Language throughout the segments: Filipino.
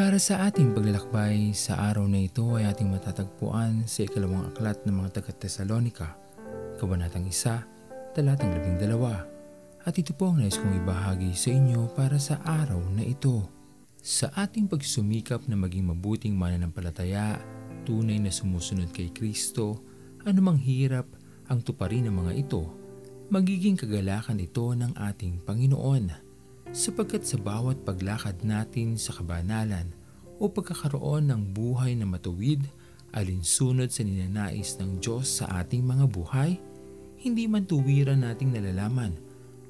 Para sa ating paglalakbay sa araw na ito ay ating matatagpuan sa ikalawang aklat ng mga taga-Tesalonika, Kabanatang 1, talatang 12. At ito po ang nais kong ibahagi sa inyo para sa araw na ito. Sa ating pagsumikap na maging mabuting mananampalataya, tunay na sumusunod kay Kristo, anumang hirap ang tuparin ng mga ito, magiging kagalakan ito ng ating Panginoon sapagkat sa bawat paglakad natin sa kabanalan o pagkakaroon ng buhay na matuwid alinsunod sa ninanais ng Diyos sa ating mga buhay, hindi man tuwiran nating nalalaman,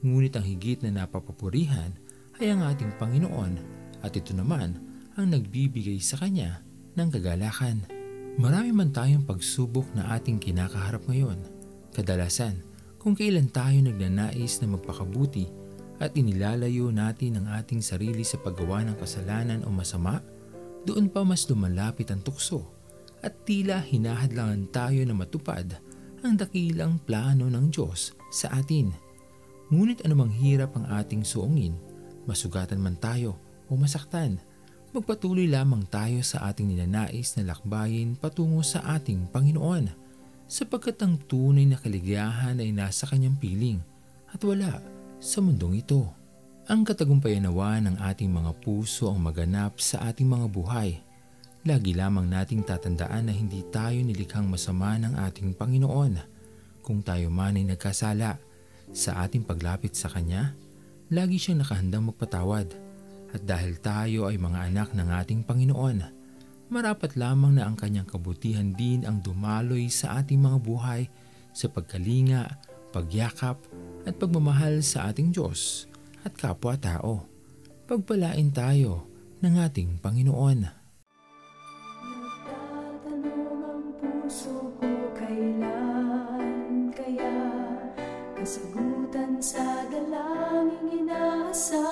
ngunit ang higit na napapapurihan ay ang ating Panginoon at ito naman ang nagbibigay sa Kanya ng kagalakan. Marami man tayong pagsubok na ating kinakaharap ngayon. Kadalasan, kung kailan tayo nagnanais na magpakabuti at inilalayo natin ang ating sarili sa paggawa ng kasalanan o masama, doon pa mas lumalapit ang tukso at tila hinahadlangan tayo na matupad ang dakilang plano ng Diyos sa atin. Ngunit anumang hirap ang ating suungin, masugatan man tayo o masaktan, magpatuloy lamang tayo sa ating ninanais na lakbayin patungo sa ating Panginoon sapagkat ang tunay na kaligayahan ay nasa kanyang piling at wala sa mundong ito. Ang katagumpayan nawa ng ating mga puso ang maganap sa ating mga buhay. Lagi lamang nating tatandaan na hindi tayo nilikhang masama ng ating Panginoon. Kung tayo man ay nagkasala sa ating paglapit sa Kanya, lagi siyang nakahandang magpatawad. At dahil tayo ay mga anak ng ating Panginoon, marapat lamang na ang Kanyang kabutihan din ang dumaloy sa ating mga buhay sa pagkalinga, pagyakap at pagmamahal sa ating Diyos at kapwa-tao. Pagpalain tayo ng ating Panginoon. Kasagutan sa dalangin inaasam.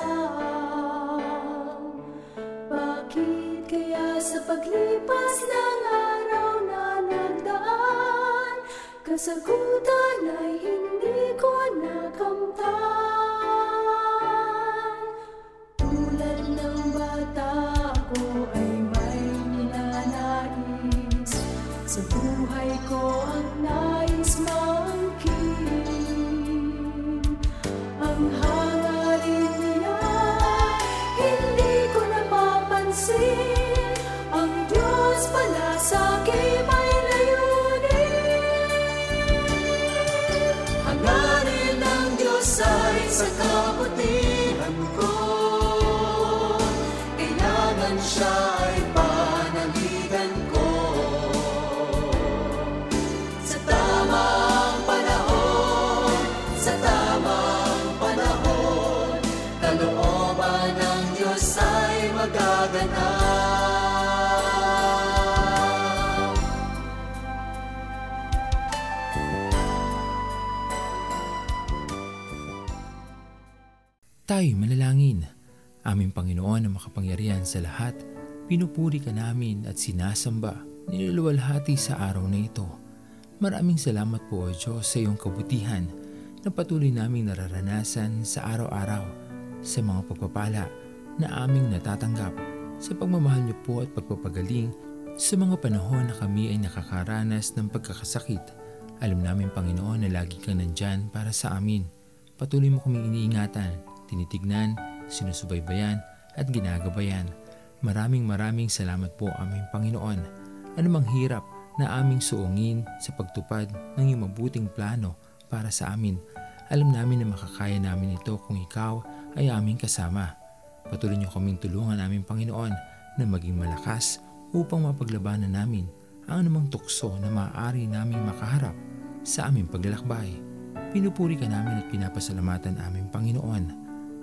Bakit kaya sa paglipas ng araw na nagdaan, kasagutan ay hindi now come down. Tayo'y manalangin. Aming Panginoon na makapangyarihan sa lahat, pinupuri ka namin at sinasamba, niluluwalhati sa araw na ito. Maraming salamat po o Diyos sa iyong kabutihan na patuloy naming nararanasan sa araw-araw sa mga pagpapala na aming natatanggap sa pagmamahal niyo po at pagpapagaling sa mga panahon na kami ay nakakaranas ng pagkakasakit. Alam namin Panginoon na lagi kang nandyan para sa amin. Patuloy mo kaming iniingatan, tinitignan, sinusubaybayan at ginagabayan. Maraming maraming salamat po aming Panginoon. Anumang hirap na aming suungin sa pagtupad ng iyong mabuting plano para sa amin. Alam namin na makakaya namin ito kung ikaw ay aming kasama. Patuloy niyo kaming tulungan aming Panginoon na maging malakas upang mapaglabanan namin ang anumang tukso na maaari naming makaharap sa aming paglalakbay. Pinupuri ka namin at pinapasalamatan aming Panginoon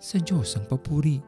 sa Diyos ang papuri.